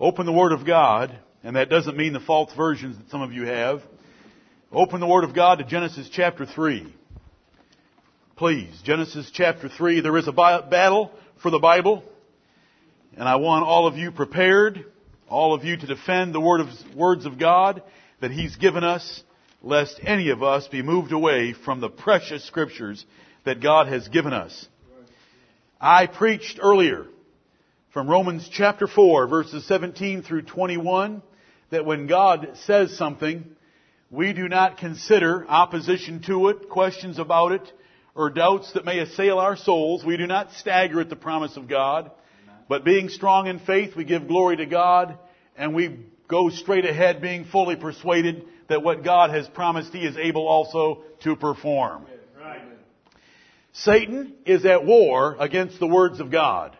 Open the Word of God, and that doesn't mean the false versions that some of you have. Open the Word of God to Genesis chapter 3. Please, Genesis chapter 3. There is a battle for the Bible, and I want all of you prepared, all of you to defend the word of, words of God that He's given us, lest any of us be moved away from the precious scriptures that God has given us. I preached earlier from Romans chapter 4 verses 17 through 21 that when God says something, we do not consider opposition to it, questions about it, or doubts that may assail our souls. We do not stagger at the promise of God, but being strong in faith, we give glory to God and we go straight ahead being fully persuaded that what God has promised He is able also to perform. Satan is at war against the words of God.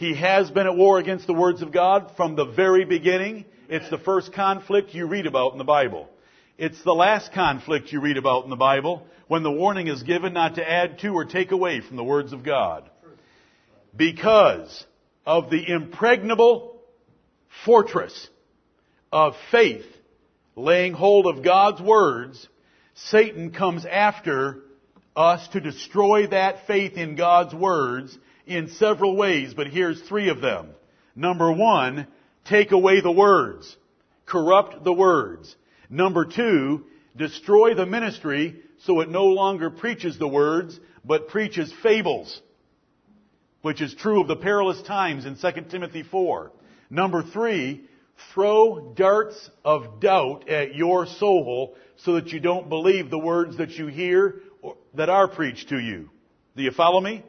He has been at war against the words of God from the very beginning. It's the first conflict you read about in the Bible. It's the last conflict you read about in the Bible when the warning is given not to add to or take away from the words of God. Because of the impregnable fortress of faith laying hold of God's words, Satan comes after us to destroy that faith in God's words in several ways, but here's three of them. Number one, take away the words. Corrupt the words. Number two, destroy the ministry so it no longer preaches the words, but preaches fables, which is true of the perilous times in 2 Timothy 4. Number three, throw darts of doubt at your soul so that you don't believe the words that you hear that are preached to you. Do you follow me?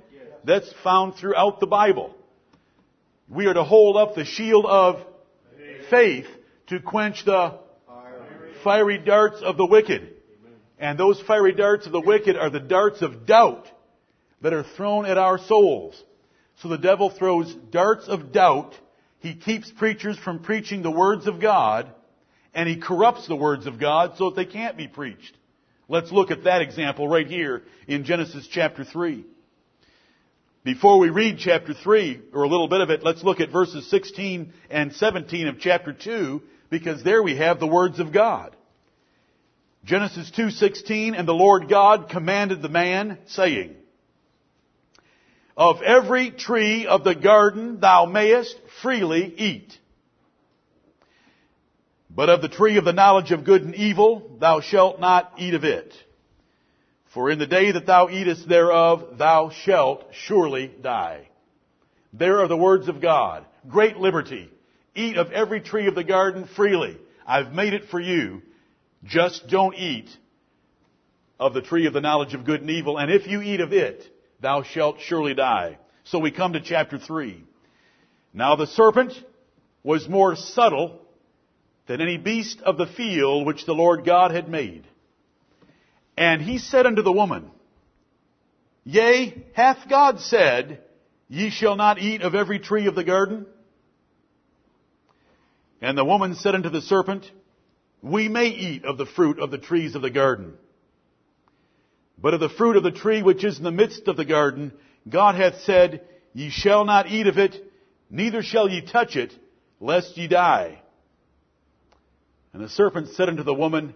That's found throughout the Bible. We are to hold up the shield of faith to quench the fiery darts of the wicked. And those fiery darts of the wicked are the darts of doubt that are thrown at our souls. So the devil throws darts of doubt. He keeps preachers from preaching the words of God, and he corrupts the words of God so that they can't be preached. Let's look at that example right here in Genesis chapter 3. Before we read chapter 3, or a little bit of it, let's look at verses 16 and 17 of chapter 2, because there we have the words of God. Genesis 2:16 and the Lord God commanded the man saying Of every tree of the garden thou mayest freely eat but of the tree of the knowledge of good and evil thou shalt not eat of it for in the day that thou eatest thereof, thou shalt surely die. There are the words of God. Great liberty. Eat of every tree of the garden freely. I've made it for you. Just don't eat of the tree of the knowledge of good and evil. And if you eat of it, thou shalt surely die. So we come to chapter 3. Now the serpent was more subtle than any beast of the field which the Lord God had made. And he said unto the woman, Yea, hath God said, Ye shall not eat of every tree of the garden? And the woman said unto the serpent, We may eat of the fruit of the trees of the garden. But of the fruit of the tree which is in the midst of the garden, God hath said, Ye shall not eat of it, neither shall ye touch it, lest ye die. And the serpent said unto the woman,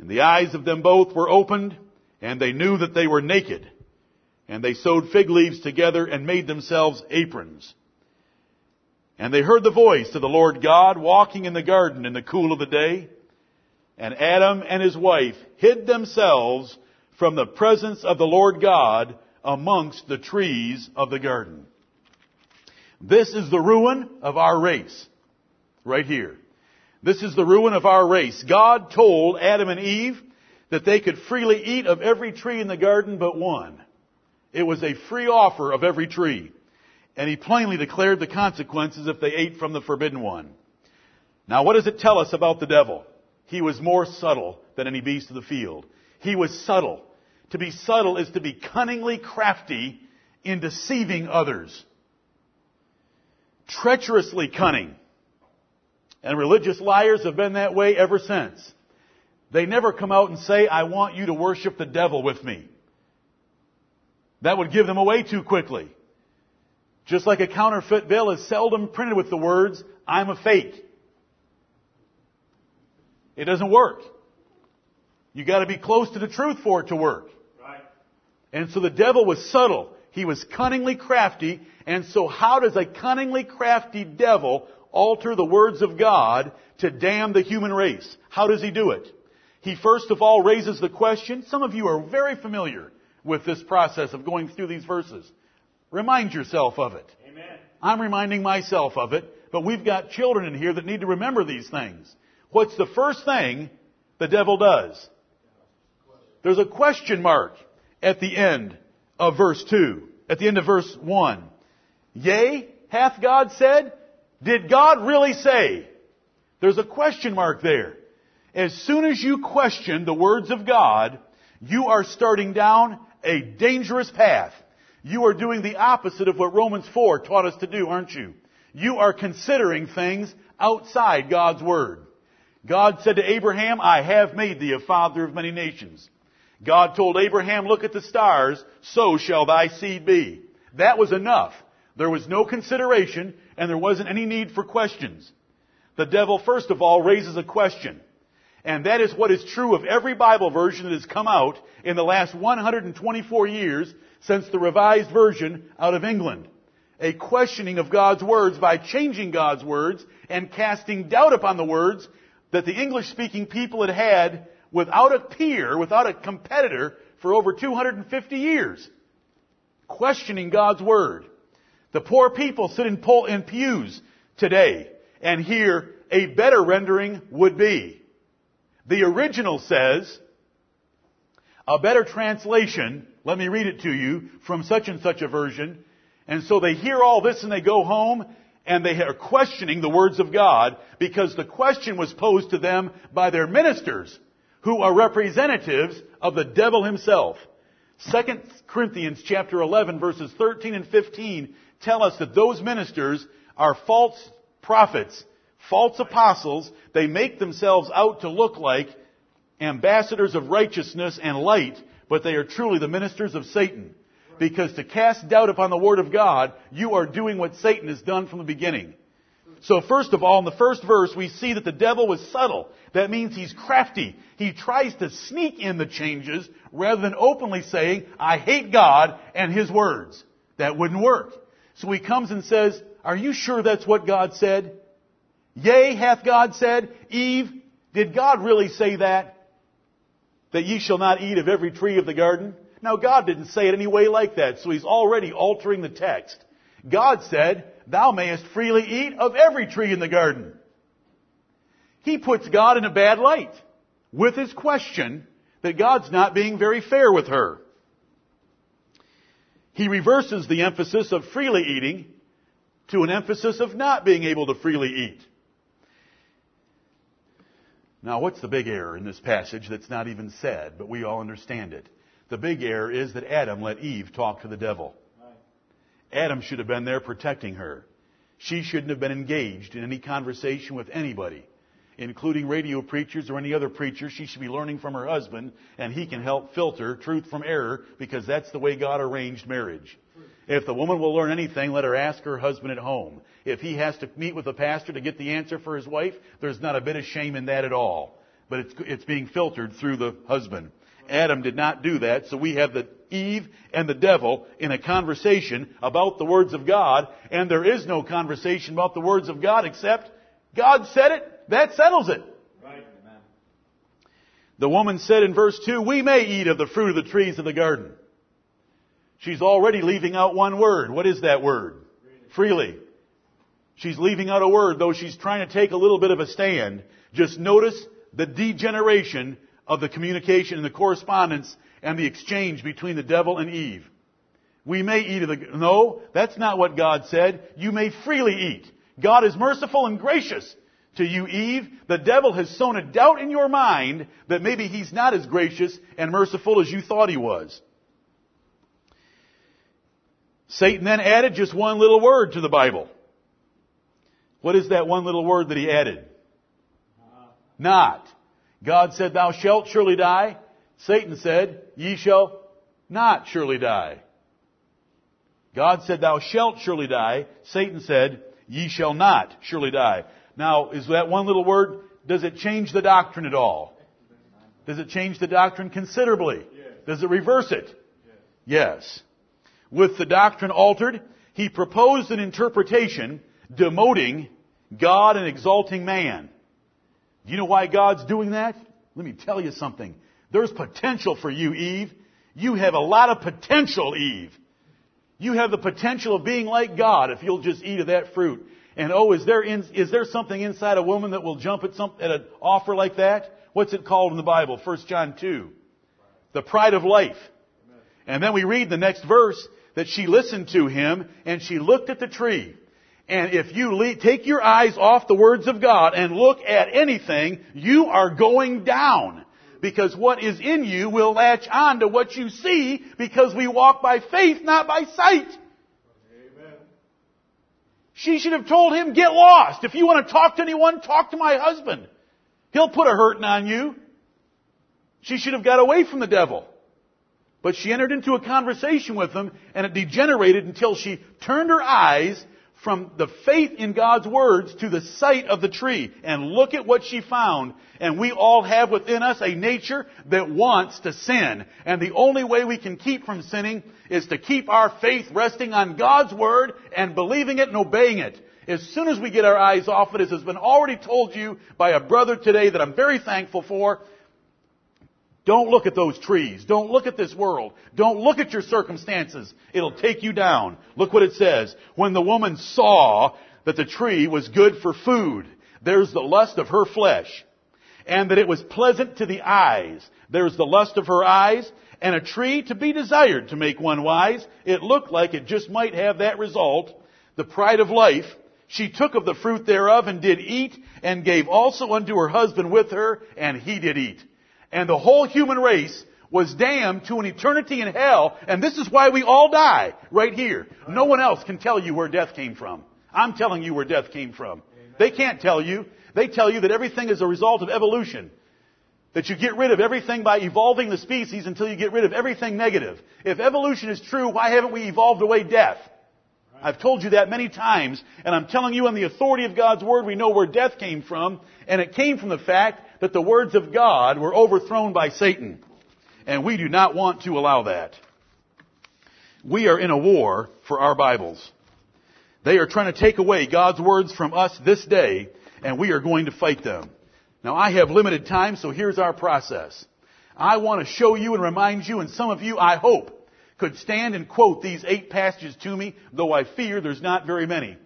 And the eyes of them both were opened, and they knew that they were naked. And they sewed fig leaves together and made themselves aprons. And they heard the voice of the Lord God walking in the garden in the cool of the day. And Adam and his wife hid themselves from the presence of the Lord God amongst the trees of the garden. This is the ruin of our race. Right here. This is the ruin of our race. God told Adam and Eve that they could freely eat of every tree in the garden but one. It was a free offer of every tree. And he plainly declared the consequences if they ate from the forbidden one. Now what does it tell us about the devil? He was more subtle than any beast of the field. He was subtle. To be subtle is to be cunningly crafty in deceiving others. Treacherously cunning. And religious liars have been that way ever since. They never come out and say, I want you to worship the devil with me. That would give them away too quickly. Just like a counterfeit bill is seldom printed with the words, I'm a fake. It doesn't work. You gotta be close to the truth for it to work. Right. And so the devil was subtle. He was cunningly crafty. And so how does a cunningly crafty devil alter the words of God to damn the human race? How does he do it? He first of all raises the question, some of you are very familiar with this process of going through these verses. Remind yourself of it. Amen. I'm reminding myself of it, but we've got children in here that need to remember these things. What's the first thing the devil does? There's a question mark at the end of verse 2, at the end of verse 1. Yea, hath God said? Did God really say? There's a question mark there. As soon as you question the words of God, you are starting down a dangerous path. You are doing the opposite of what Romans 4 taught us to do, aren't you? You are considering things outside God's Word. God said to Abraham, I have made thee a father of many nations. God told Abraham, look at the stars, so shall thy seed be. That was enough. There was no consideration and there wasn't any need for questions. The devil, first of all, raises a question. And that is what is true of every Bible version that has come out in the last 124 years since the revised version out of England. A questioning of God's words by changing God's words and casting doubt upon the words that the English speaking people had had without a peer, without a competitor for over 250 years. Questioning God's word. The poor people sit in, pol- in pews today and here a better rendering would be. The original says, a better translation, let me read it to you from such and such a version. And so they hear all this and they go home and they are questioning the words of God because the question was posed to them by their ministers who are representatives of the devil himself. 2 Corinthians chapter 11 verses 13 and 15 tell us that those ministers are false prophets, false apostles. They make themselves out to look like ambassadors of righteousness and light, but they are truly the ministers of Satan. Because to cast doubt upon the Word of God, you are doing what Satan has done from the beginning. So first of all, in the first verse, we see that the devil was subtle. That means he's crafty. He tries to sneak in the changes rather than openly saying, I hate God and His words. That wouldn't work. So he comes and says, are you sure that's what God said? Yea, hath God said, Eve, did God really say that? That ye shall not eat of every tree of the garden? Now God didn't say it any way like that, so he's already altering the text. God said, thou mayest freely eat of every tree in the garden. He puts God in a bad light with his question that God's not being very fair with her. He reverses the emphasis of freely eating to an emphasis of not being able to freely eat. Now, what's the big error in this passage that's not even said, but we all understand it? The big error is that Adam let Eve talk to the devil. Adam should have been there protecting her. She shouldn't have been engaged in any conversation with anybody, including radio preachers or any other preacher. She should be learning from her husband, and he can help filter truth from error because that's the way God arranged marriage. If the woman will learn anything, let her ask her husband at home. If he has to meet with a pastor to get the answer for his wife, there's not a bit of shame in that at all. But it's, it's being filtered through the husband. Adam did not do that, so we have the Eve and the devil in a conversation about the words of God, and there is no conversation about the words of God except God said it, that settles it. Right. The woman said in verse 2, we may eat of the fruit of the trees of the garden. She's already leaving out one word. What is that word? Freely. She's leaving out a word, though she's trying to take a little bit of a stand. Just notice the degeneration of the communication and the correspondence and the exchange between the devil and Eve. We may eat of the, no, that's not what God said. You may freely eat. God is merciful and gracious. To you, Eve, the devil has sown a doubt in your mind that maybe he's not as gracious and merciful as you thought he was. Satan then added just one little word to the Bible. What is that one little word that he added? Not. God said, thou shalt surely die. Satan said, ye shall not surely die. God said, thou shalt surely die. Satan said, ye shall not surely die. Now, is that one little word, does it change the doctrine at all? Does it change the doctrine considerably? Does it reverse it? Yes. With the doctrine altered, he proposed an interpretation demoting God and exalting man. Do you know why God's doing that? Let me tell you something. There's potential for you, Eve. You have a lot of potential, Eve. You have the potential of being like God if you'll just eat of that fruit. And oh, is there, in, is there something inside a woman that will jump at, some, at an offer like that? What's it called in the Bible? 1 John 2. The pride of life. And then we read the next verse that she listened to him and she looked at the tree. And if you take your eyes off the words of God and look at anything, you are going down. Because what is in you will latch on to what you see because we walk by faith, not by sight. She should have told him, get lost. If you want to talk to anyone, talk to my husband. He'll put a hurting on you. She should have got away from the devil. But she entered into a conversation with him and it degenerated until she turned her eyes from the faith in God's words to the sight of the tree. And look at what she found. And we all have within us a nature that wants to sin. And the only way we can keep from sinning is to keep our faith resting on God's word and believing it and obeying it. As soon as we get our eyes off it, as has been already told you by a brother today that I'm very thankful for, don't look at those trees. Don't look at this world. Don't look at your circumstances. It'll take you down. Look what it says. When the woman saw that the tree was good for food, there's the lust of her flesh. And that it was pleasant to the eyes. There's the lust of her eyes. And a tree to be desired to make one wise. It looked like it just might have that result. The pride of life. She took of the fruit thereof and did eat and gave also unto her husband with her and he did eat and the whole human race was damned to an eternity in hell, and this is why we all die, right here. No one else can tell you where death came from. I'm telling you where death came from. They can't tell you. They tell you that everything is a result of evolution. That you get rid of everything by evolving the species until you get rid of everything negative. If evolution is true, why haven't we evolved away death? I've told you that many times, and I'm telling you on the authority of God's Word, we know where death came from, and it came from the fact that the words of God were overthrown by Satan. And we do not want to allow that. We are in a war for our Bibles. They are trying to take away God's words from us this day, and we are going to fight them. Now I have limited time, so here's our process. I want to show you and remind you, and some of you, I hope, could stand and quote these eight passages to me, though I fear there's not very many.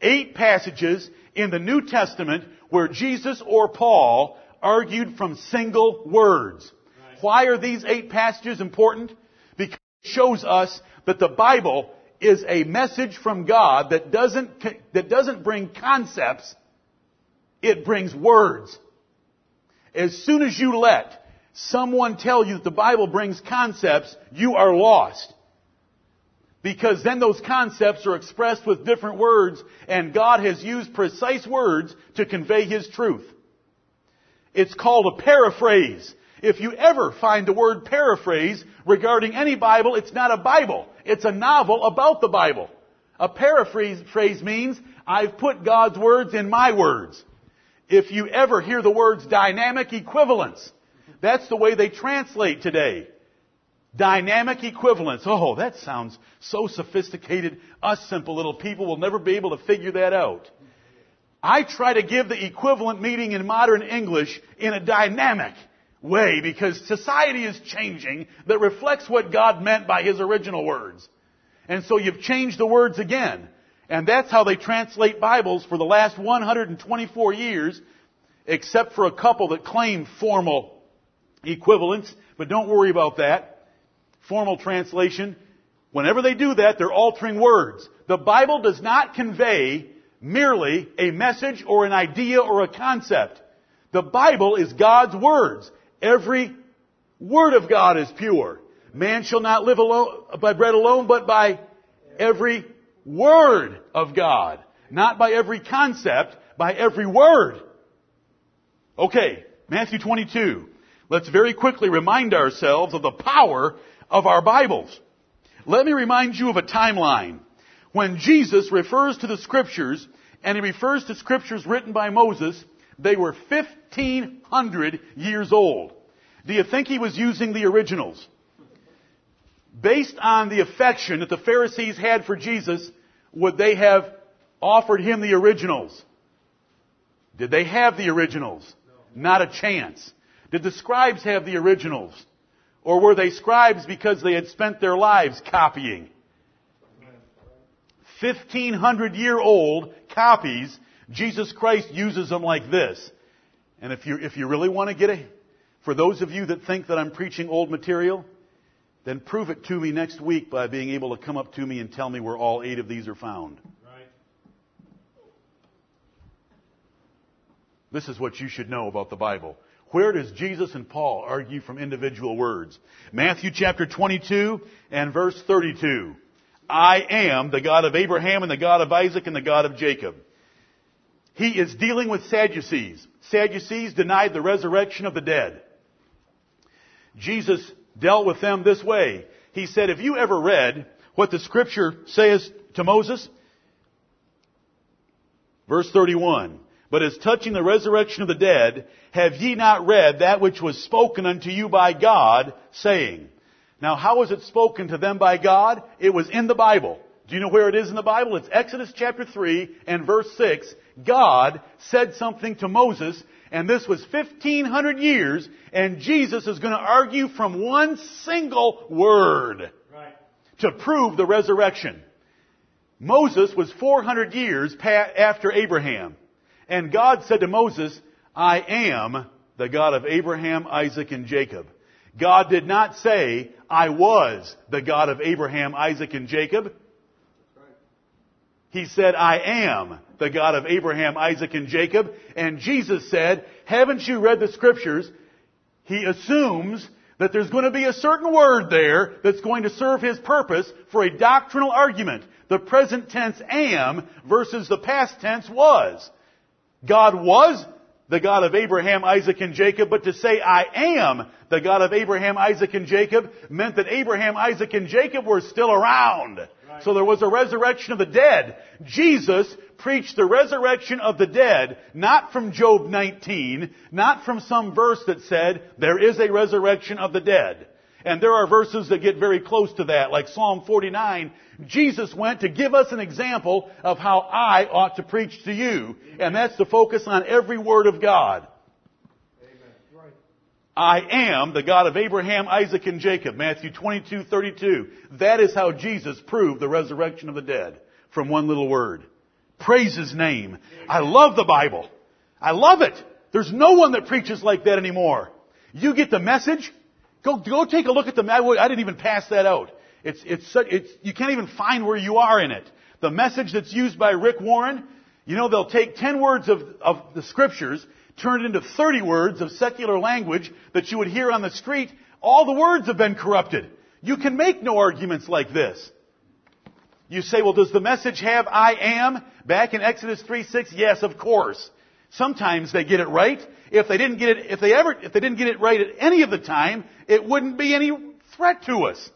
Eight passages in the New Testament where Jesus or Paul argued from single words. Right. Why are these eight passages important? Because it shows us that the Bible is a message from God that doesn't, that doesn't bring concepts, it brings words. As soon as you let someone tell you that the Bible brings concepts, you are lost. Because then those concepts are expressed with different words, and God has used precise words to convey His truth. It's called a paraphrase. If you ever find the word paraphrase regarding any Bible, it's not a Bible. It's a novel about the Bible. A paraphrase phrase means I've put God's words in my words. If you ever hear the words dynamic equivalence, that's the way they translate today. Dynamic equivalence. Oh, that sounds so sophisticated. Us simple little people will never be able to figure that out. I try to give the equivalent meaning in modern English in a dynamic way because society is changing that reflects what God meant by His original words. And so you've changed the words again. And that's how they translate Bibles for the last 124 years, except for a couple that claim formal equivalence, but don't worry about that. Formal translation. Whenever they do that, they're altering words. The Bible does not convey merely a message or an idea or a concept. The Bible is God's words. Every word of God is pure. Man shall not live alone, by bread alone, but by every word of God. Not by every concept, by every word. Okay, Matthew 22. Let's very quickly remind ourselves of the power of our Bibles. Let me remind you of a timeline. When Jesus refers to the scriptures, and he refers to scriptures written by Moses, they were 1500 years old. Do you think he was using the originals? Based on the affection that the Pharisees had for Jesus, would they have offered him the originals? Did they have the originals? Not a chance. Did the scribes have the originals? Or were they scribes because they had spent their lives copying? 1500 year old copies, Jesus Christ uses them like this. And if you, if you really want to get a, for those of you that think that I'm preaching old material, then prove it to me next week by being able to come up to me and tell me where all eight of these are found. Right. This is what you should know about the Bible. Where does Jesus and Paul argue from individual words? Matthew chapter 22 and verse 32. I am the God of Abraham and the God of Isaac and the God of Jacob. He is dealing with Sadducees. Sadducees denied the resurrection of the dead. Jesus dealt with them this way. He said, have you ever read what the scripture says to Moses? Verse 31. But as touching the resurrection of the dead, have ye not read that which was spoken unto you by God, saying, now, how was it spoken to them by God? It was in the Bible. Do you know where it is in the Bible? It's Exodus chapter 3 and verse 6. God said something to Moses, and this was 1500 years, and Jesus is going to argue from one single word right. to prove the resurrection. Moses was 400 years after Abraham, and God said to Moses, I am the God of Abraham, Isaac, and Jacob. God did not say, I was the God of Abraham, Isaac, and Jacob. He said, I am the God of Abraham, Isaac, and Jacob. And Jesus said, haven't you read the scriptures? He assumes that there's going to be a certain word there that's going to serve his purpose for a doctrinal argument. The present tense am versus the past tense was. God was the God of Abraham, Isaac, and Jacob, but to say I am the God of Abraham, Isaac, and Jacob meant that Abraham, Isaac, and Jacob were still around. Right. So there was a resurrection of the dead. Jesus preached the resurrection of the dead, not from Job 19, not from some verse that said there is a resurrection of the dead. And there are verses that get very close to that, like Psalm 49. Jesus went to give us an example of how I ought to preach to you. And that's to focus on every word of God. I am the God of Abraham, Isaac, and Jacob. Matthew 22, 32. That is how Jesus proved the resurrection of the dead from one little word. Praise His name. I love the Bible. I love it. There's no one that preaches like that anymore. You get the message, Go, go take a look at the, I didn't even pass that out. It's, it's, it's, you can't even find where you are in it. The message that's used by Rick Warren, you know, they'll take 10 words of, of the scriptures, turn it into 30 words of secular language that you would hear on the street. All the words have been corrupted. You can make no arguments like this. You say, well, does the message have I am back in Exodus 3 6? Yes, of course. Sometimes they get it right. If they didn't get it, if they ever, if they didn't get it right at any of the time, it wouldn't be any threat to us.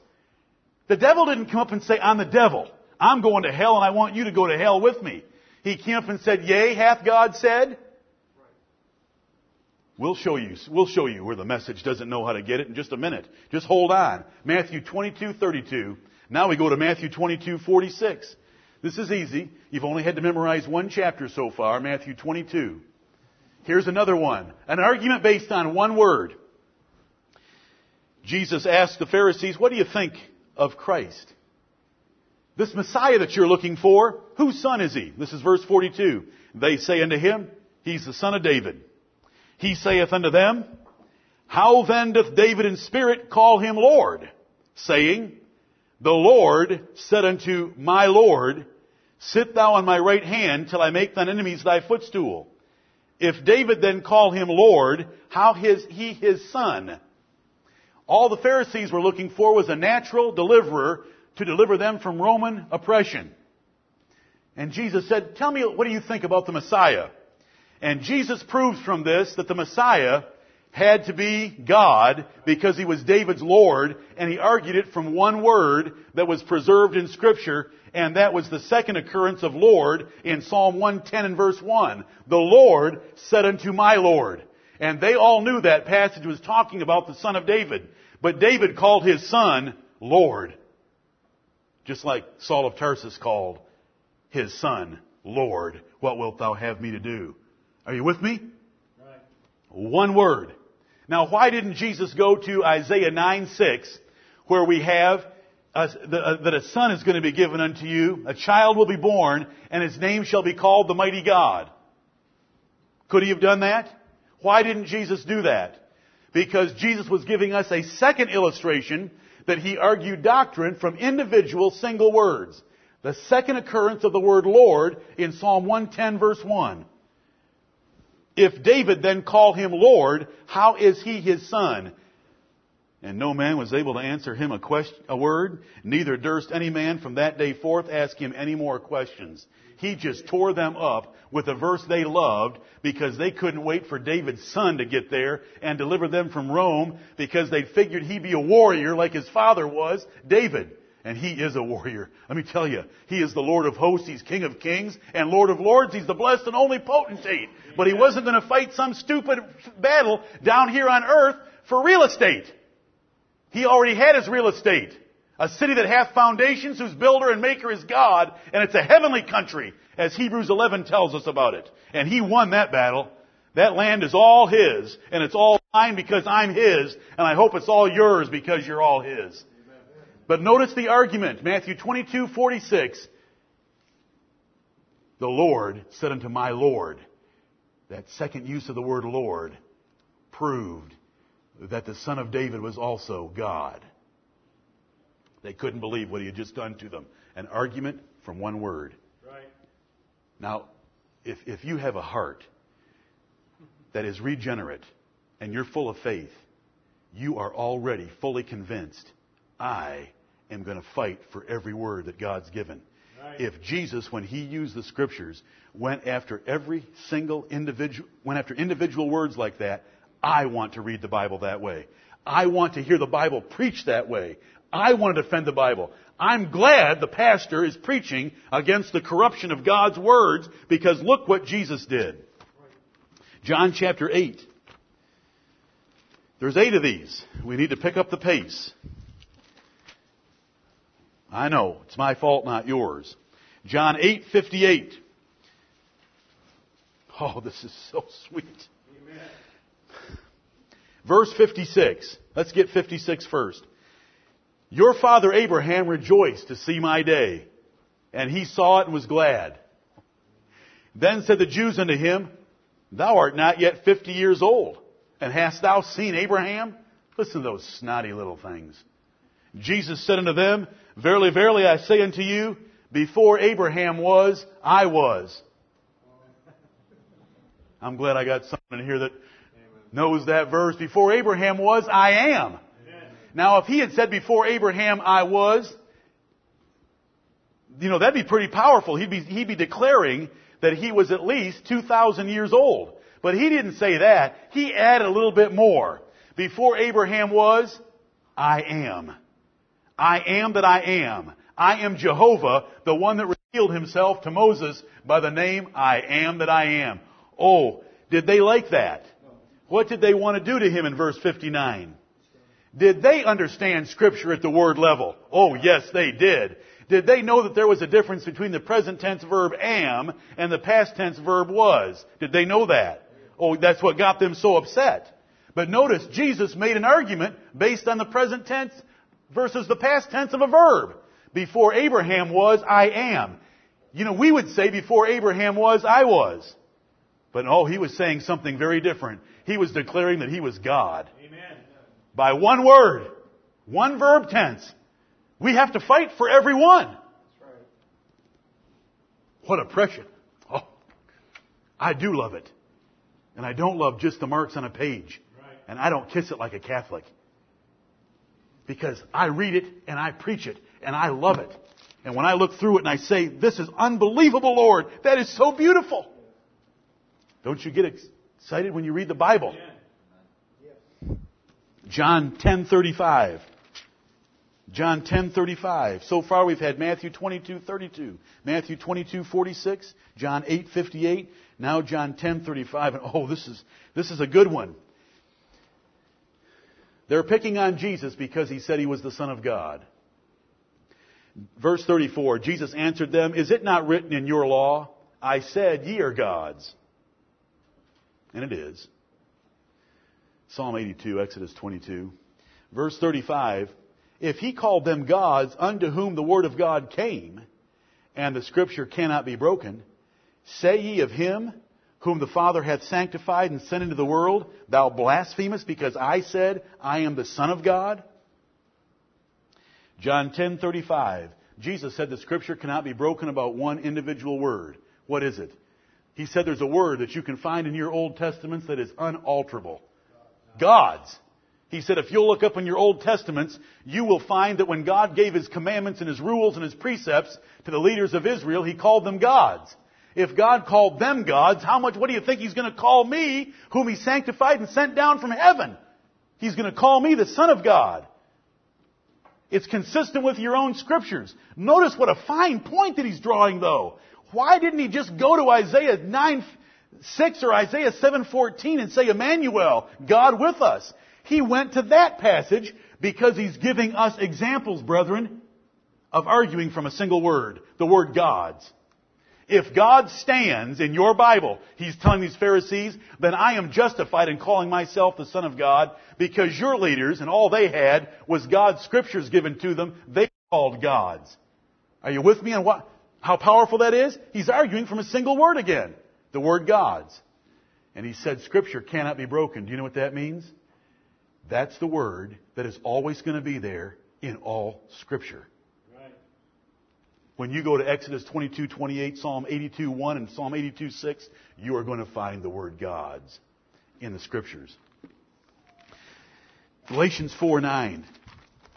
The devil didn't come up and say, I'm the devil. I'm going to hell and I want you to go to hell with me. He came up and said, yea, hath God said? We'll show you, we'll show you where the message doesn't know how to get it in just a minute. Just hold on. Matthew 22, 32. Now we go to Matthew 22, 46. This is easy. You've only had to memorize one chapter so far, Matthew 22. Here's another one. An argument based on one word. Jesus asked the Pharisees, what do you think of Christ? This Messiah that you're looking for, whose son is he? This is verse 42. They say unto him, He's the son of David. He saith unto them, How then doth David in spirit call him Lord? Saying, The Lord said unto my Lord, Sit thou on my right hand till I make thine enemies thy footstool. If David then call him Lord, how is he his son? All the Pharisees were looking for was a natural deliverer to deliver them from Roman oppression. And Jesus said, tell me, what do you think about the Messiah? And Jesus proves from this that the Messiah had to be God because he was David's Lord, and he argued it from one word that was preserved in Scripture, and that was the second occurrence of Lord in Psalm 110 and verse 1. The Lord said unto my Lord. And they all knew that passage was talking about the son of David. But David called his son Lord. Just like Saul of Tarsus called his son Lord. What wilt thou have me to do? Are you with me? Right. One word. Now, why didn't Jesus go to Isaiah 9 6, where we have the, that a son is going to be given unto you, a child will be born, and his name shall be called the Mighty God? Could he have done that? Why didn't Jesus do that? Because Jesus was giving us a second illustration that he argued doctrine from individual single words. The second occurrence of the word Lord in Psalm 110 verse 1. If David then call him Lord, how is he his son? And no man was able to answer him a, question, a word, neither durst any man from that day forth ask him any more questions. He just tore them up with a verse they loved because they couldn't wait for David's son to get there and deliver them from Rome because they figured he'd be a warrior like his father was, David. And he is a warrior. Let me tell you, he is the Lord of hosts, he's King of kings, and Lord of lords, he's the blessed and only potentate. But he wasn't going to fight some stupid battle down here on earth for real estate. He already had his real estate. A city that hath foundations, whose builder and maker is God, and it's a heavenly country, as Hebrews 11 tells us about it. And he won that battle. That land is all his, and it's all mine because I'm his, and I hope it's all yours because you're all his. But notice the argument, Matthew 22, 46. The Lord said unto my Lord, that second use of the word Lord proved that the son of David was also God. They couldn't believe what he had just done to them. An argument from one word. Right. Now, if, if you have a heart that is regenerate and you're full of faith, you are already fully convinced I am going to fight for every word that God's given. Right. If Jesus, when he used the scriptures, went after every single individual, went after individual words like that, I want to read the Bible that way. I want to hear the Bible preached that way. I want to defend the Bible. I'm glad the pastor is preaching against the corruption of God's words because look what Jesus did. John chapter 8. There's eight of these. We need to pick up the pace. I know. It's my fault, not yours. John 8:58. Oh, this is so sweet. Amen. Verse 56. Let's get 56 first. Your father Abraham rejoiced to see my day, and he saw it and was glad. Then said the Jews unto him, Thou art not yet fifty years old, and hast thou seen Abraham? Listen to those snotty little things. Jesus said unto them, Verily, verily, I say unto you, before Abraham was, I was. I'm glad I got someone here that knows that verse. Before Abraham was, I am. Now, if he had said before Abraham I was, you know, that'd be pretty powerful. He'd be, he'd be declaring that he was at least 2,000 years old. But he didn't say that. He added a little bit more. Before Abraham was, I am. I am that I am. I am Jehovah, the one that revealed himself to Moses by the name I am that I am. Oh, did they like that? What did they want to do to him in verse 59? Did they understand scripture at the word level? Oh, yes, they did. Did they know that there was a difference between the present tense verb am and the past tense verb was? Did they know that? Oh, that's what got them so upset. But notice, Jesus made an argument based on the present tense versus the past tense of a verb. Before Abraham was, I am. You know, we would say before Abraham was, I was. But no, he was saying something very different. He was declaring that he was God by one word, one verb tense. We have to fight for every one. What oppression. Oh, I do love it. And I don't love just the marks on a page. And I don't kiss it like a Catholic. Because I read it and I preach it and I love it. And when I look through it and I say, this is unbelievable, Lord. That is so beautiful. Don't you get excited when you read the Bible? John 10:35. John 10:35. So far we've had Matthew 22:32, Matthew 22:46, John 8:58, now John 10:35. And oh, this is this is a good one. They're picking on Jesus because he said he was the son of God. Verse 34, Jesus answered them, "Is it not written in your law, I said ye are gods?" And it is. Psalm 82, Exodus 22. Verse 35, if he called them gods unto whom the word of God came, and the scripture cannot be broken, say ye of him whom the Father hath sanctified and sent into the world, thou blasphemest because I said, I am the Son of God? John 10:35. Jesus said the scripture cannot be broken about one individual word. What is it? He said there's a word that you can find in your Old Testaments that is unalterable. God's. He said, if you'll look up in your Old Testaments, you will find that when God gave His commandments and His rules and His precepts to the leaders of Israel, He called them gods. If God called them gods, how much, what do you think He's going to call me, whom He sanctified and sent down from heaven? He's going to call me the Son of God. It's consistent with your own scriptures. Notice what a fine point that He's drawing though. Why didn't He just go to Isaiah 9, 6 or Isaiah 7:14 and say Emmanuel, God with us. He went to that passage because he's giving us examples, brethren, of arguing from a single word, the word gods. If God stands in your Bible, he's telling these Pharisees, then I am justified in calling myself the Son of God because your leaders and all they had was God's scriptures given to them. They called gods. Are you with me on what, how powerful that is? He's arguing from a single word again the word gods. And he said scripture cannot be broken. Do you know what that means? That's the word that is always going to be there in all scripture. Right. When you go to Exodus 22, 28, Psalm 82, 1, and Psalm 82, 6, you are going to find the word gods in the scriptures. Galatians 4, 9.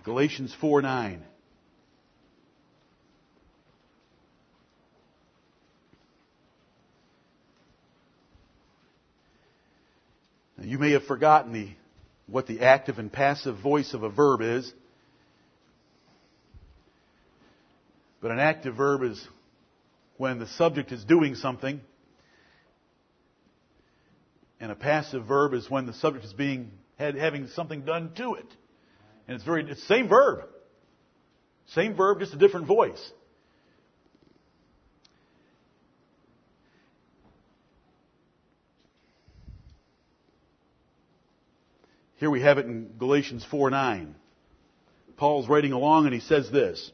Galatians 4, 9. You may have forgotten the, what the active and passive voice of a verb is. But an active verb is when the subject is doing something. And a passive verb is when the subject is being had, having something done to it. And it's very it's same verb. Same verb, just a different voice. Here we have it in Galatians 4 9. Paul's writing along and he says this.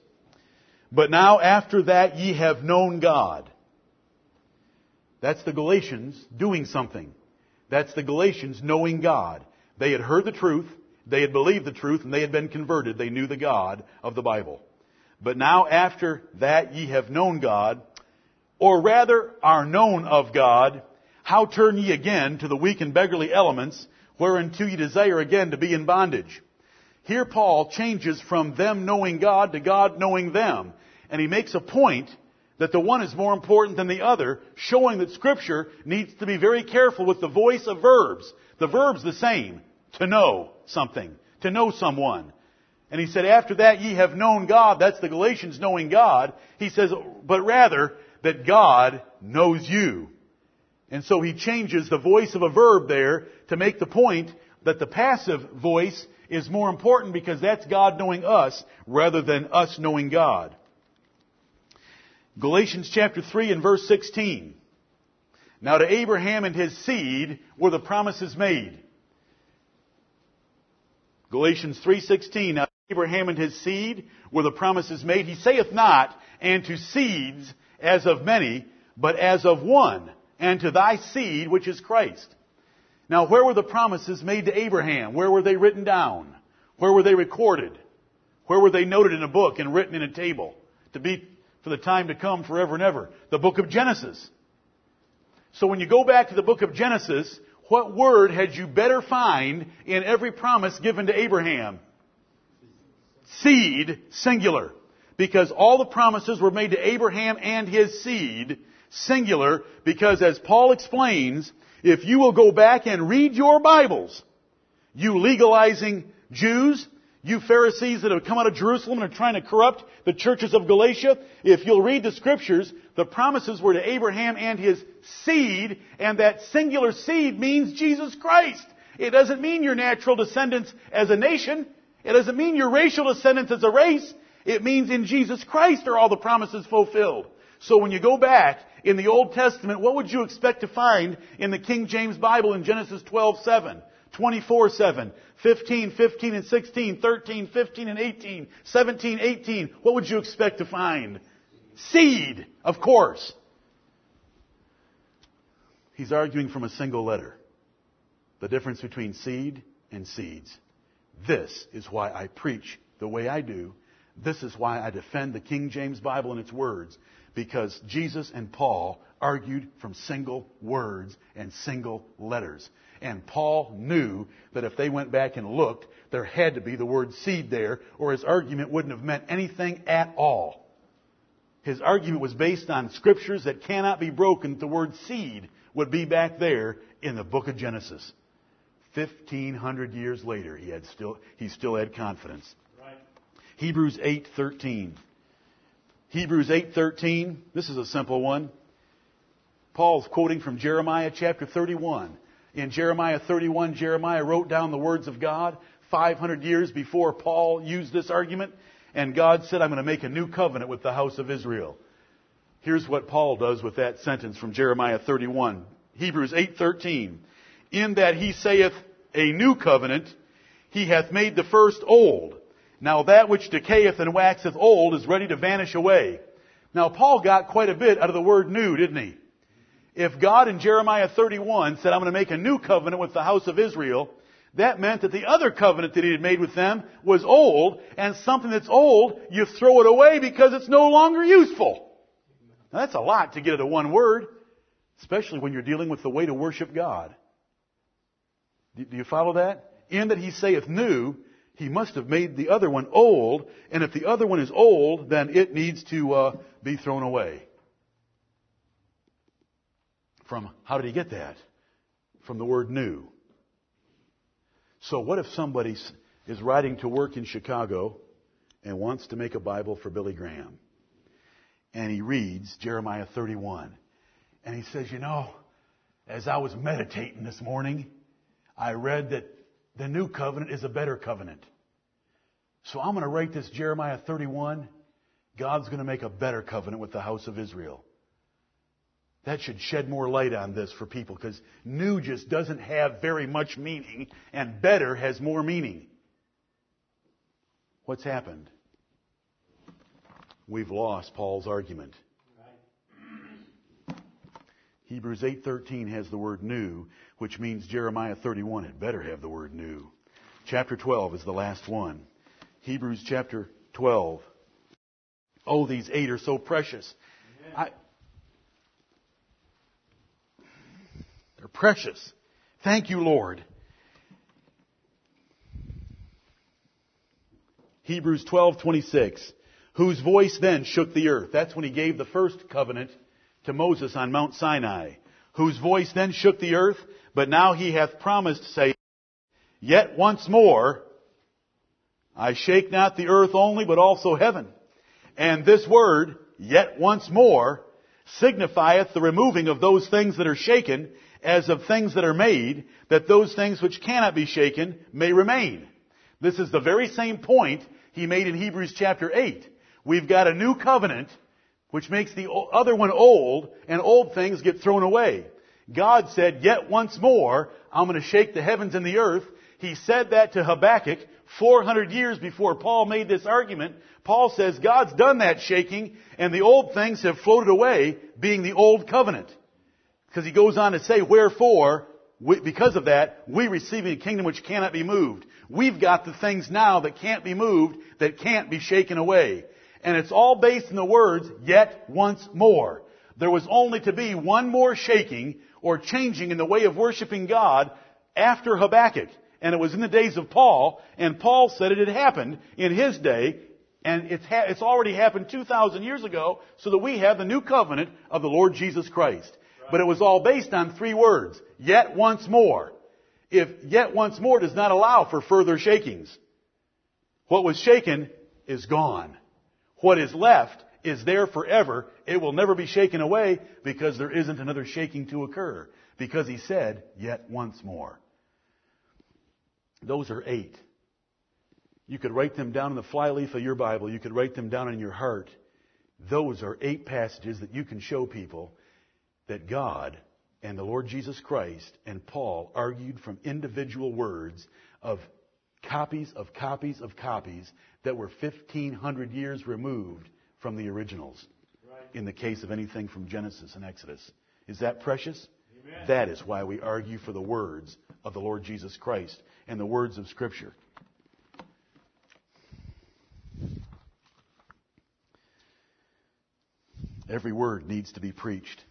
But now after that ye have known God. That's the Galatians doing something. That's the Galatians knowing God. They had heard the truth, they had believed the truth, and they had been converted. They knew the God of the Bible. But now after that ye have known God, or rather are known of God, how turn ye again to the weak and beggarly elements whereunto ye desire again to be in bondage. Here Paul changes from them knowing God to God knowing them. And he makes a point that the one is more important than the other, showing that scripture needs to be very careful with the voice of verbs. The verb's the same. To know something. To know someone. And he said, after that ye have known God, that's the Galatians knowing God. He says, but rather that God knows you. And so he changes the voice of a verb there to make the point that the passive voice is more important because that's God knowing us rather than us knowing God. Galatians chapter 3 and verse 16. Now to Abraham and his seed were the promises made. Galatians 3:16 Now Abraham and his seed were the promises made. He saith not, and to seeds as of many, but as of one and to thy seed, which is Christ. Now, where were the promises made to Abraham? Where were they written down? Where were they recorded? Where were they noted in a book and written in a table to be for the time to come forever and ever. The book of Genesis. So when you go back to the book of Genesis, what word had you better find in every promise given to Abraham? Seed, singular. Because all the promises were made to Abraham and his seed, singular, because as Paul explains, if you will go back and read your Bibles, you legalizing Jews, you Pharisees that have come out of Jerusalem and are trying to corrupt the churches of Galatia, if you'll read the scriptures, the promises were to Abraham and his seed, and that singular seed means Jesus Christ. It doesn't mean your natural descendants as a nation. It doesn't mean your racial descendants as a race. It means in Jesus Christ are all the promises fulfilled. So when you go back in the Old Testament, what would you expect to find in the King James Bible in Genesis 12:7? 24 7, 15, 15 and 16, 13, 15 and 18, 17, 18. What would you expect to find? Seed, of course. He's arguing from a single letter. The difference between seed and seeds. This is why I preach the way I do. This is why I defend the King James Bible and its words. Because Jesus and Paul argued from single words and single letters. And Paul knew that if they went back and looked, there had to be the word seed there, or his argument wouldn't have meant anything at all. His argument was based on scriptures that cannot be broken. The word seed would be back there in the book of Genesis. Fifteen hundred years later, he had still he still had confidence. Right. Hebrews eight thirteen. Hebrews eight thirteen. This is a simple one. Paul's quoting from Jeremiah chapter 31. In Jeremiah 31, Jeremiah wrote down the words of God 500 years before Paul used this argument. And God said, I'm going to make a new covenant with the house of Israel. Here's what Paul does with that sentence from Jeremiah 31. Hebrews 8:13. In that he saith a new covenant, he hath made the first old. Now that which decayeth and waxeth old is ready to vanish away. Now Paul got quite a bit out of the word new, didn't he? If God in Jeremiah 31 said, I'm going to make a new covenant with the house of Israel, that meant that the other covenant that he had made with them was old, and something that's old, you throw it away because it's no longer useful. Now, that's a lot to get into one word, especially when you're dealing with the way to worship God. Do you follow that? In that he saith new, he must have made the other one old, and if the other one is old, then it needs to uh, be thrown away. From how did he get that? From the word new. So what if somebody is riding to work in Chicago and wants to make a Bible for Billy Graham? And he reads Jeremiah 31. And he says, you know, as I was meditating this morning, I read that the new covenant is a better covenant. So I'm going to write this Jeremiah 31. God's going to make a better covenant with the house of Israel. That should shed more light on this for people because new just doesn't have very much meaning and better has more meaning. What's happened? We've lost Paul's argument. Hebrews 8:13 has the word new, which means Jeremiah 31 had better have the word new. Chapter 12 is the last one. Hebrews chapter 12. Oh, these eight are so precious. I, They're precious. Thank you, Lord. Hebrews 12:26 whose voice then shook the earth. That's when he gave the first covenant to Moses on Mount Sinai. Whose voice then shook the earth, but now he hath promised, say, Yet once more, I shake not the earth only, but also heaven. And this word, yet once more, signifieth the removing of those things that are shaken, as of things that are made, that those things which cannot be shaken may remain. This is the very same point he made in Hebrews chapter 8. We've got a new covenant, which makes the other one old, and old things get thrown away. God said, yet once more, I'm going to shake the heavens and the earth. He said that to Habakkuk 400 years before Paul made this argument. Paul says God's done that shaking, and the old things have floated away, being the old covenant. Because he goes on to say, wherefore, because of that, we receiving a kingdom which cannot be moved. We've got the things now that can't be moved, that can't be shaken away. And it's all based in the words, yet once more. There was only to be one more shaking or changing in the way of worshiping God after Habakkuk. And it was in the days of Paul, and Paul said it had happened in his day, and it's, ha- it's already happened 2,000 years ago, so that we have the new covenant of the Lord Jesus Christ. But it was all based on three words. Yet once more. If yet once more does not allow for further shakings. What was shaken is gone. What is left is there forever. It will never be shaken away because there isn't another shaking to occur. Because he said, yet once more. Those are eight. You could write them down in the flyleaf of your Bible. You could write them down in your heart. Those are eight passages that you can show people that God and the Lord Jesus Christ and Paul argued from individual words of copies of copies of copies that were 1500 years removed from the originals right. in the case of anything from Genesis and Exodus. Is that precious? Amen. That is why we argue for the words of the Lord Jesus Christ and the words of Scripture. Every word needs to be preached.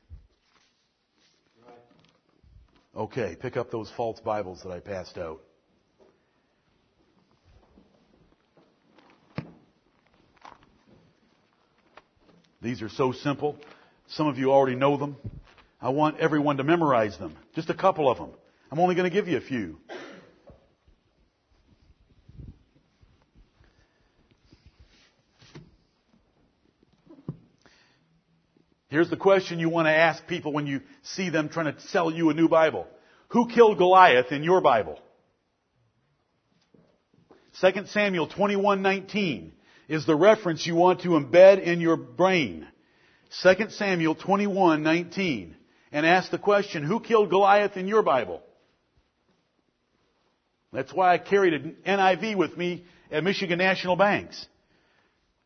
Okay, pick up those false Bibles that I passed out. These are so simple. Some of you already know them. I want everyone to memorize them. Just a couple of them. I'm only going to give you a few. Here's the question you want to ask people when you see them trying to sell you a new Bible. Who killed Goliath in your Bible? 2 Samuel 21:19 is the reference you want to embed in your brain. 2 Samuel 21:19 and ask the question, who killed Goliath in your Bible? That's why I carried an NIV with me at Michigan National Banks.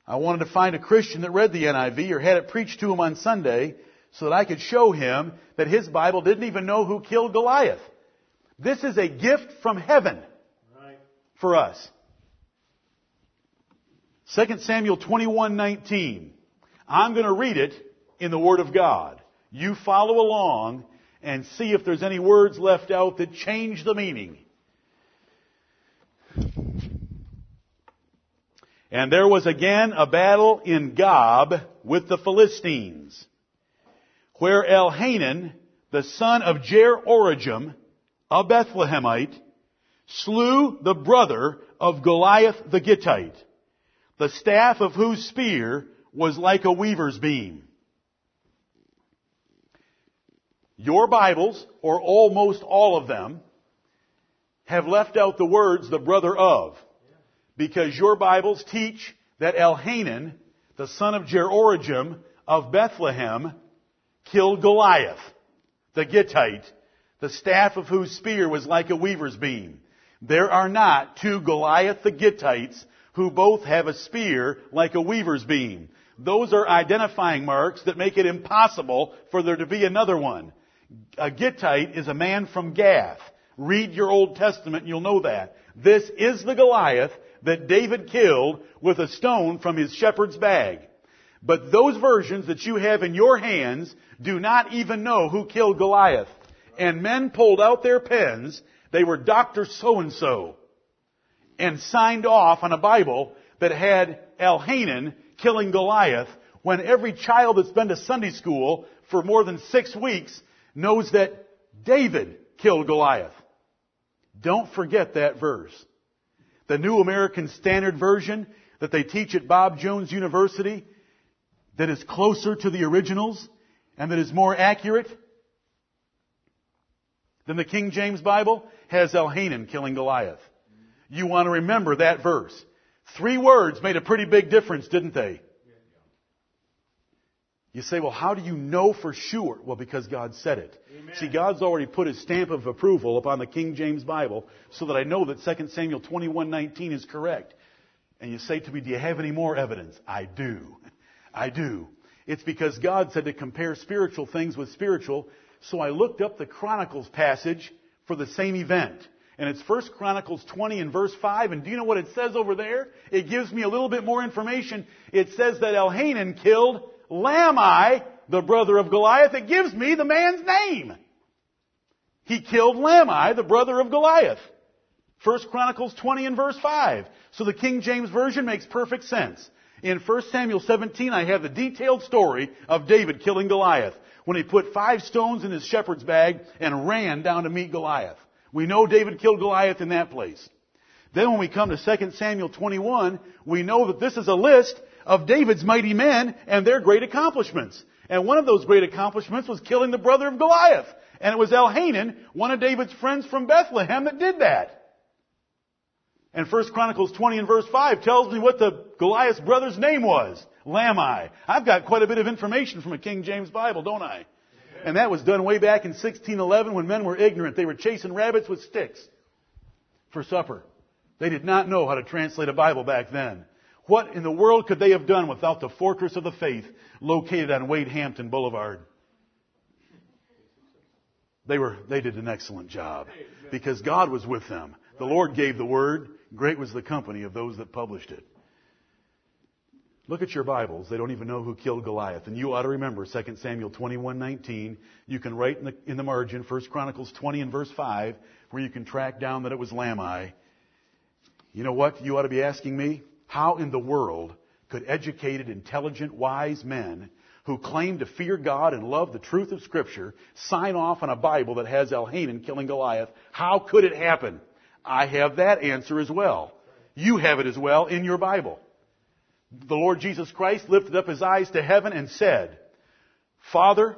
I wanted to find a Christian that read the NIV or had it preached to him on Sunday so that I could show him that his Bible didn't even know who killed Goliath. This is a gift from heaven right. for us. 2 Samuel 21:19. I'm going to read it in the Word of God. You follow along and see if there's any words left out that change the meaning. And there was again a battle in Gob with the Philistines, where Elhanan, the son of Jaareoregim, a Bethlehemite, slew the brother of Goliath the Gittite, the staff of whose spear was like a weaver's beam. Your Bibles, or almost all of them, have left out the words the brother of. Because your Bibles teach that Elhanan, the son of Jaareoregim of Bethlehem, killed Goliath, the Gittite, the staff of whose spear was like a weaver's beam. There are not two Goliath the Gittites who both have a spear like a weaver's beam. Those are identifying marks that make it impossible for there to be another one. A Gittite is a man from Gath. Read your Old Testament and you'll know that. This is the Goliath that David killed with a stone from his shepherd's bag. But those versions that you have in your hands do not even know who killed Goliath. And men pulled out their pens, they were Dr. So-and-so, and signed off on a Bible that had Elhanan killing Goliath when every child that's been to Sunday school for more than six weeks knows that David killed Goliath. Don't forget that verse. The New American Standard Version that they teach at Bob Jones University that is closer to the originals and that is more accurate than the King James Bible has Elhanan killing Goliath. You want to remember that verse. Three words made a pretty big difference, didn't they? You say, well, how do you know for sure? Well, because God said it. Amen. See, God's already put his stamp of approval upon the King James Bible so that I know that 2 Samuel 21:19 is correct. And you say to me, do you have any more evidence? I do. I do. It's because God said to compare spiritual things with spiritual, so I looked up the Chronicles passage for the same event. And it's 1 Chronicles 20 and verse 5. And do you know what it says over there? It gives me a little bit more information. It says that Elhanan killed Lahmi, the brother of Goliath. It gives me the man's name. He killed Lahmi, the brother of Goliath. 1 Chronicles 20 and verse 5. So the King James Version makes perfect sense. In 1 Samuel 17, I have the detailed story of David killing Goliath when he put five stones in his shepherd's bag and ran down to meet Goliath. We know David killed Goliath in that place. Then when we come to 2 Samuel 21, we know that this is a list of David's mighty men and their great accomplishments. And one of those great accomplishments was killing the brother of Goliath. And it was Elhanan, one of David's friends from Bethlehem, that did that. And 1 Chronicles 20 and verse 5 tells me what the Goliath's brother's name was. Lahmi. I've got quite a bit of information from a King James Bible, don't I? And that was done way back in 1611 when men were ignorant. They were chasing rabbits with sticks for supper. They did not know how to translate a Bible back then. What in the world could they have done without the fortress of the faith located on Wade Hampton Boulevard? They were, they did an excellent job because God was with them. The Lord gave the word. Great was the company of those that published it. Look at your Bibles. They don't even know who killed Goliath. And you ought to remember 2 Samuel 21:19. You can write in the, in the margin 1 Chronicles 20 and verse 5 where you can track down that it was Lahmi. You know what you ought to be asking me? How in the world could educated, intelligent, wise men who claim to fear God and love the truth of Scripture sign off on a Bible that has Elhanan killing Goliath? How could it happen? I have that answer as well. You have it as well in your Bible. The Lord Jesus Christ lifted up his eyes to heaven and said, Father,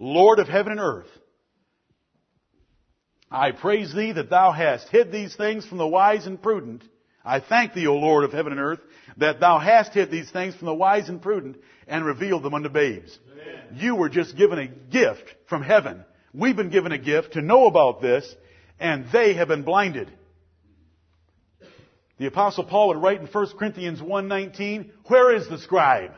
Lord of heaven and earth, I praise thee that thou hast hid these things from the wise and prudent. I thank thee, O Lord of heaven and earth, that thou hast hid these things from the wise and prudent and revealed them unto babes. Amen. You were just given a gift from heaven. We've been given a gift to know about this and they have been blinded. The apostle Paul would write in 1 Corinthians 1:19, "Where is the scribe?"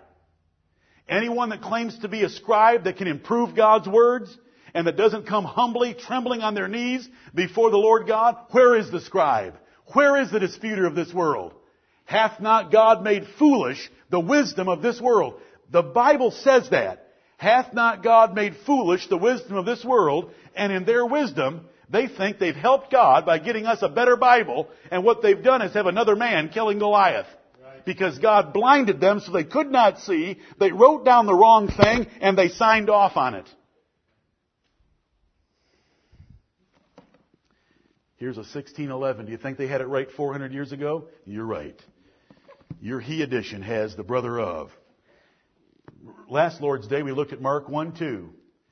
Anyone that claims to be a scribe that can improve God's words and that doesn't come humbly trembling on their knees before the Lord God, where is the scribe? Where is the disputer of this world? Hath not God made foolish the wisdom of this world? The Bible says that. Hath not God made foolish the wisdom of this world? And in their wisdom, they think they've helped God by getting us a better Bible, and what they've done is have another man killing Goliath. Because God blinded them so they could not see, they wrote down the wrong thing, and they signed off on it. Here's a 1611. Do you think they had it right 400 years ago? You're right. Your He edition has the brother of. Last Lord's Day we looked at Mark 1 2.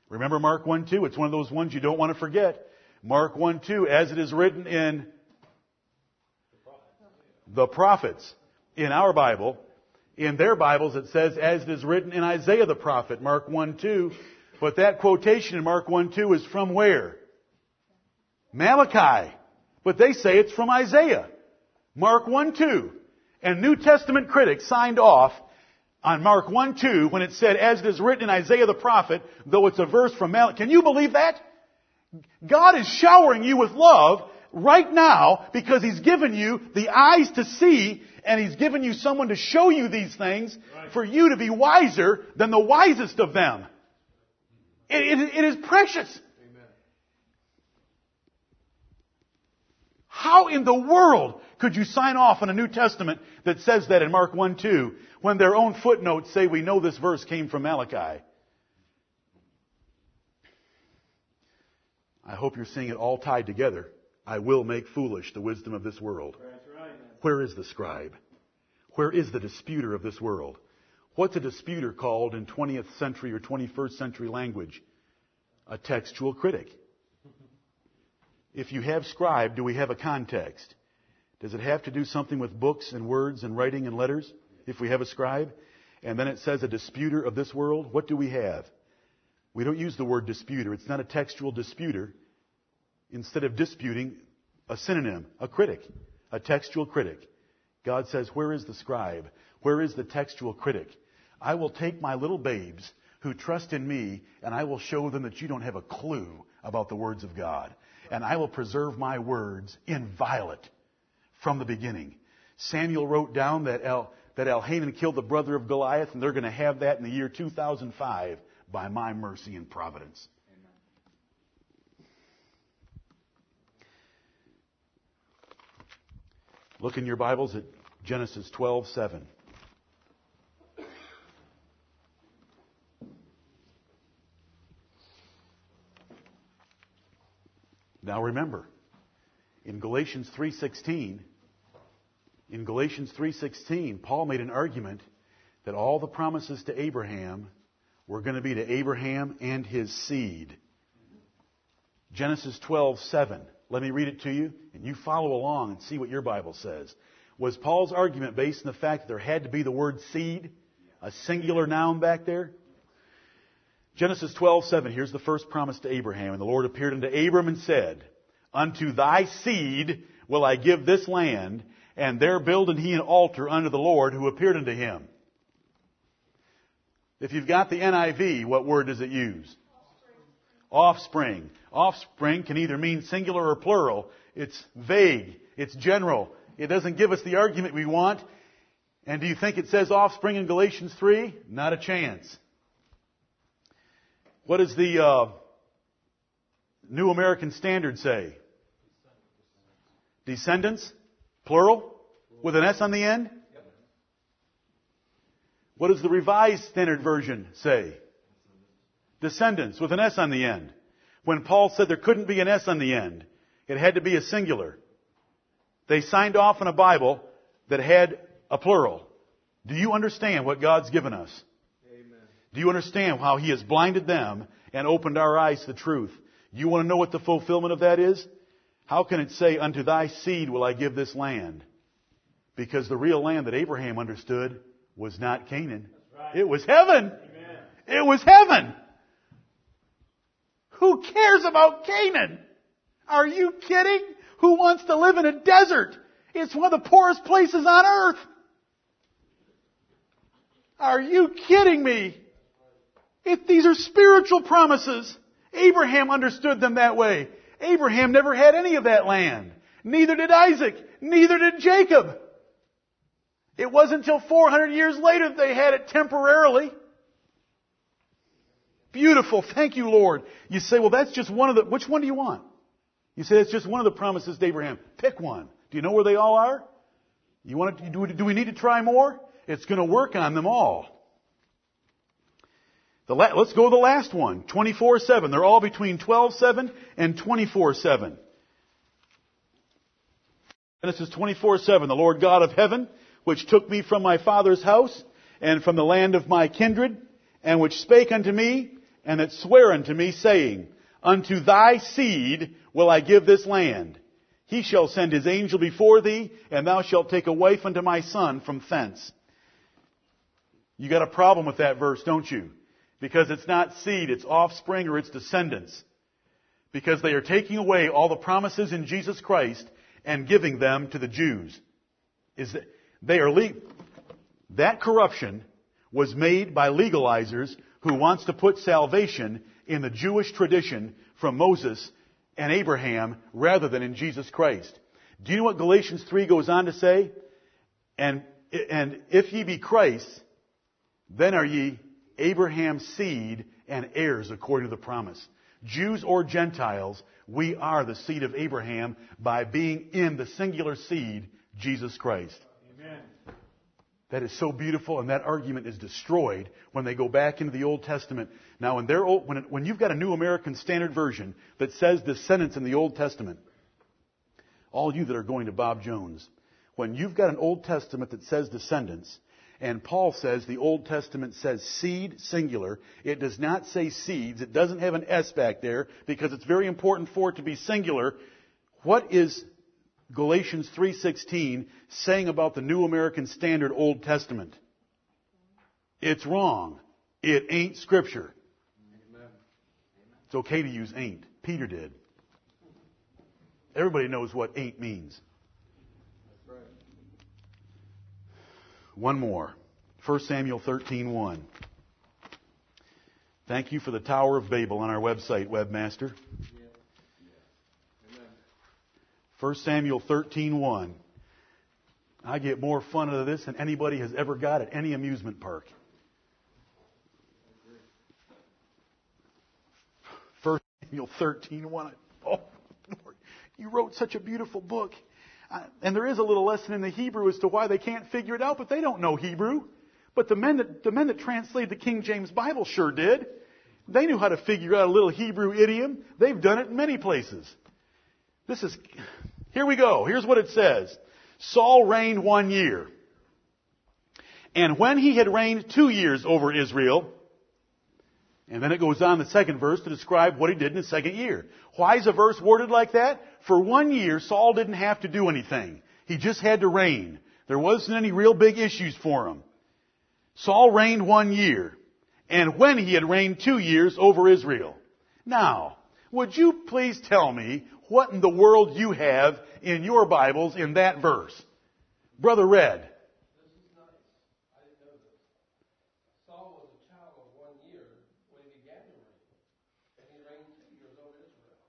Remember Mark 1 2? It's one of those ones you don't want to forget. Mark 1 2, as it is written in the prophets. In our Bible, in their Bibles it says, as it is written in Isaiah the prophet, Mark 1 2. But that quotation in Mark 1 2 is from where? Malachi. But they say it's from Isaiah. Mark 1 2. And New Testament critics signed off on Mark 1 2 when it said, as it is written in Isaiah the prophet, though it's a verse from Malachi. Can you believe that? God is showering you with love right now because He's given you the eyes to see and He's given you someone to show you these things right. for you to be wiser than the wisest of them. it, it, it is precious. How in the world could you sign off on a New Testament that says that in Mark 1 2 when their own footnotes say we know this verse came from Malachi? I hope you're seeing it all tied together. I will make foolish the wisdom of this world. Right. Where is the scribe? Where is the disputer of this world? What's a disputer called in 20th century or 21st century language? A textual critic. If you have scribe, do we have a context? Does it have to do something with books and words and writing and letters? If we have a scribe? And then it says a disputer of this world, what do we have? We don't use the word disputer. It's not a textual disputer. Instead of disputing, a synonym, a critic, a textual critic. God says, Where is the scribe? Where is the textual critic? I will take my little babes who trust in me and I will show them that you don't have a clue about the words of God. And I will preserve my words inviolate from the beginning. Samuel wrote down that El, that Elhanan killed the brother of Goliath, and they're going to have that in the year 2005 by my mercy and providence. Look in your Bibles at Genesis 12:7. Now remember, in Galatians 3:16, in Galatians 3:16, Paul made an argument that all the promises to Abraham were going to be to Abraham and his seed. Genesis 12:7. Let me read it to you, and you follow along and see what your Bible says. Was Paul's argument based on the fact that there had to be the word seed, a singular noun back there? Genesis 12:7. Here's the first promise to Abraham, and the Lord appeared unto Abram and said, "Unto thy seed will I give this land, and there builded he an altar unto the Lord who appeared unto him." If you've got the NIV, what word does it use? Offspring. Offspring can either mean singular or plural. It's vague. It's general. It doesn't give us the argument we want. And do you think it says offspring in Galatians 3? Not a chance. What does the uh, New American Standard say? Descendants? Plural? With an S on the end? What does the Revised Standard Version say? Descendants with an S on the end. When Paul said there couldn't be an S on the end, it had to be a singular. They signed off on a Bible that had a plural. Do you understand what God's given us? Do you understand how He has blinded them and opened our eyes to the truth? You want to know what the fulfillment of that is? How can it say, unto thy seed will I give this land? Because the real land that Abraham understood was not Canaan. Right. It was heaven. Amen. It was heaven. Who cares about Canaan? Are you kidding? Who wants to live in a desert? It's one of the poorest places on earth. Are you kidding me? If these are spiritual promises, Abraham understood them that way. Abraham never had any of that land. Neither did Isaac. Neither did Jacob. It wasn't until 400 years later that they had it temporarily. Beautiful. Thank you, Lord. You say, well, that's just one of the, which one do you want? You say it's just one of the promises to Abraham. Pick one. Do you know where they all are? You want to, do we need to try more? It's going to work on them all. La- let's go to the last one. 24-7. They're all between 12-7 and 24-7. Genesis 24-7. The Lord God of heaven which took me from my father's house and from the land of my kindred, and which spake unto me, and that sware unto me, saying, Unto thy seed will I give this land. He shall send his angel before thee, and thou shalt take a wife unto my son from thence. You got a problem with that verse, don't you? Because it's not seed, it's offspring or it's descendants. Because they are taking away all the promises in Jesus Christ and giving them to the Jews. Is that, they are le- that corruption was made by legalizers who wants to put salvation in the Jewish tradition from Moses and Abraham rather than in Jesus Christ. Do you know what Galatians 3 goes on to say? And, and if ye be Christ, then are ye Abraham's seed and heirs according to the promise. Jews or Gentiles, we are the seed of Abraham by being in the singular seed, Jesus Christ. Amen. That is so beautiful, and that argument is destroyed when they go back into the Old Testament. Now, when, old, when, it, when you've got a New American Standard Version that says descendants in the Old Testament, all you that are going to Bob Jones, when you've got an Old Testament that says descendants, and Paul says the Old Testament says seed singular. It does not say seeds. It doesn't have an S back there because it's very important for it to be singular. What is Galatians 3:16 saying about the New American Standard Old Testament. It's wrong. It ain't scripture. It's okay to use ain't. Peter did. Everybody knows what ain't means. One more. 1 Samuel 13:1. Thank you for the Tower of Babel on our website, webmaster. 1 Samuel 13:1. I get more fun out of this than anybody has ever got at any amusement park. 1 Samuel 13:1. Oh, Lord, you wrote such a beautiful book. And there is a little lesson in the Hebrew as to why they can't figure it out, but they don't know Hebrew. But the men that, the men that translated the King James Bible sure did. They knew how to figure out a little Hebrew idiom. They've done it in many places. This is, here we go. Here's what it says. Saul reigned one year. And when he had reigned two years over Israel, and then it goes on the second verse to describe what he did in the second year. Why is a verse worded like that? For one year, Saul didn't have to do anything. He just had to reign. There wasn't any real big issues for him. Saul reigned one year, and when he had reigned two years over Israel. Now, would you please tell me what in the world you have in your Bibles in that verse? Brother Red. This is nice. I didn't know this. Saul was a child of one year when he began to reign, and he reigned two years over Israel.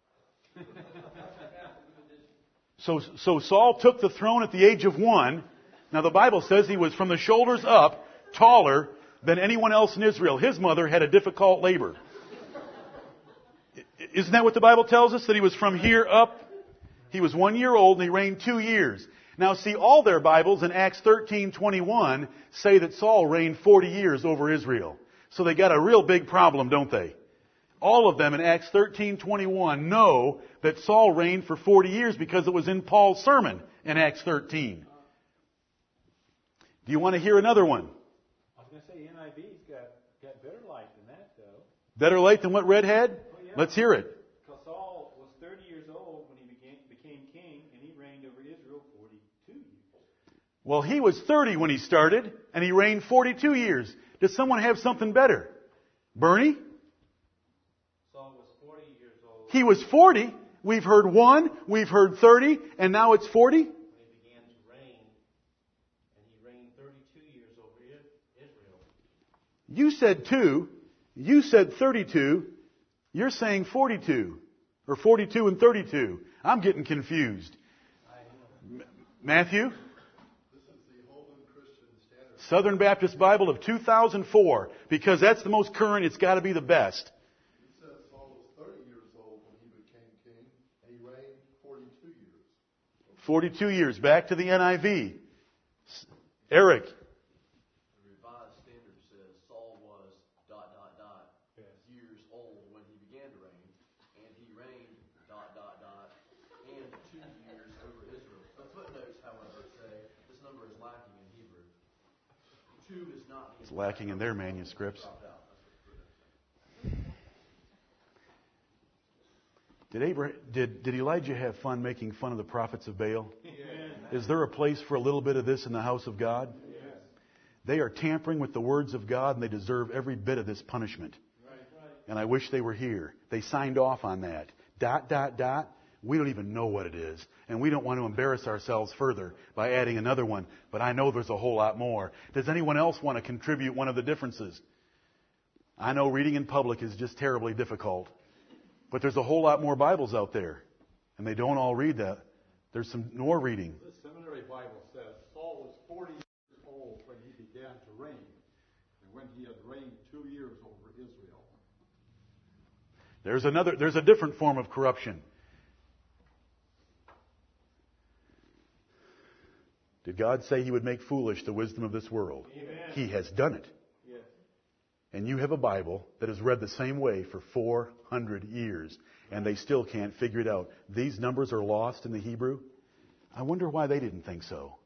So, so Saul took the throne at the age of one. Now the Bible says he was from the shoulders up taller than anyone else in Israel. His mother had a difficult labor. Isn't that what the Bible tells us? That he was from here up? He was one year old and he reigned two years. Now see, all their Bibles in Acts 13:21 say that Saul reigned 40 years over Israel. So they got a real big problem, don't they? All of them in Acts 13:21 know that Saul reigned for 40 years because it was in Paul's sermon in Acts 13. Do you want to hear another one? I was going to say NIV's got, got better light than that, though. Better light than what Red had? Oh, yeah. Let's hear it. Because Saul was 30 years old when he became, became king, and he reigned over Israel 42 years. Well, he was 30 when he started, and he reigned 42 years. Does someone have something better? Bernie? Saul was 40 years old He was 40. We've heard one, we've heard 30, and now it's 40? he began to reign, and he reigned 32 years over Israel. You said two. You said 32. You're saying 42. Or 42 and 32. I'm getting confused. M- Matthew? Southern Baptist Bible of 2004. Because that's the most current, it's got to be the best. He says Saul was 30 years old when he became king, and he reigned 42 years. 42 years. Back to the NIV. Eric. The Revised Standard says Saul was dot dot dot years old when he began to reign, and he reigned dot dot dot and two years over Israel. The footnotes, however, say this number is lacking in Hebrew. Two is not It's lacking in their manuscripts. dropped out. That's what Did, Abraham, did, did Elijah have fun making fun of the prophets of Baal? Is there a place for a little bit of this in the house of God? They are tampering with the words of God and they deserve every bit of this punishment. And I wish they were here. They signed off on that. Dot, dot, dot. We don't even know what it is. And we don't want to embarrass ourselves further by adding another one. But I know there's a whole lot more. Does anyone else want to contribute one of the differences? I know reading in public is just terribly difficult. But there's a whole lot more Bibles out there. And they don't all read that. There's some more reading. The seminary Bible says Saul was 40 years old when he began to reign, and when he had reigned two years over Israel. There's another, there's a different form of corruption. Did God say he would make foolish the wisdom of this world? He has done it. And you have a Bible that has read the same way for 400 years, and they still can't figure it out. These numbers are lost in the Hebrew. I wonder why they didn't think so.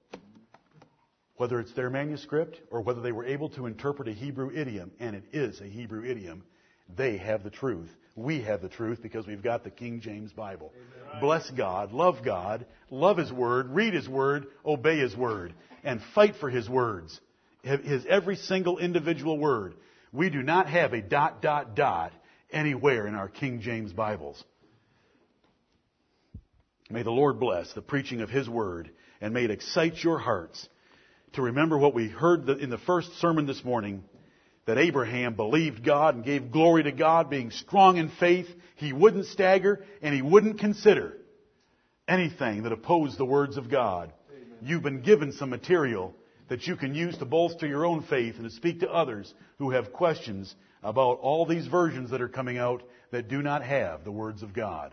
Whether it's their manuscript or whether they were able to interpret a Hebrew idiom, and it is a Hebrew idiom, they have the truth. We have the truth because we've got the King James Bible. Bless God, love God, love His Word, read His Word, obey His Word, and fight for His words. His every single individual word. We do not have a dot, dot, dot anywhere in our King James Bibles. May the Lord bless the preaching of His Word and may it excite your hearts to remember what we heard in the first sermon this morning that Abraham believed God and gave glory to God, being strong in faith. He wouldn't stagger and he wouldn't consider anything that opposed the words of God. You've been given some material that you can use to bolster your own faith and to speak to others who have questions about all these versions that are coming out that do not have the words of God.